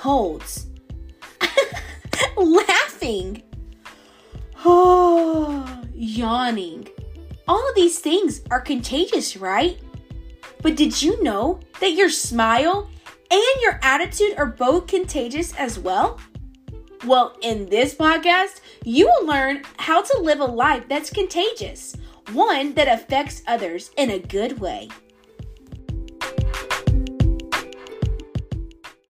colds, laughing, yawning. All of these things are contagious, right? But did you know that your smile and your attitude are both contagious as well? Well, in this podcast, you will learn how to live a life that's contagious, one that affects others in a good way.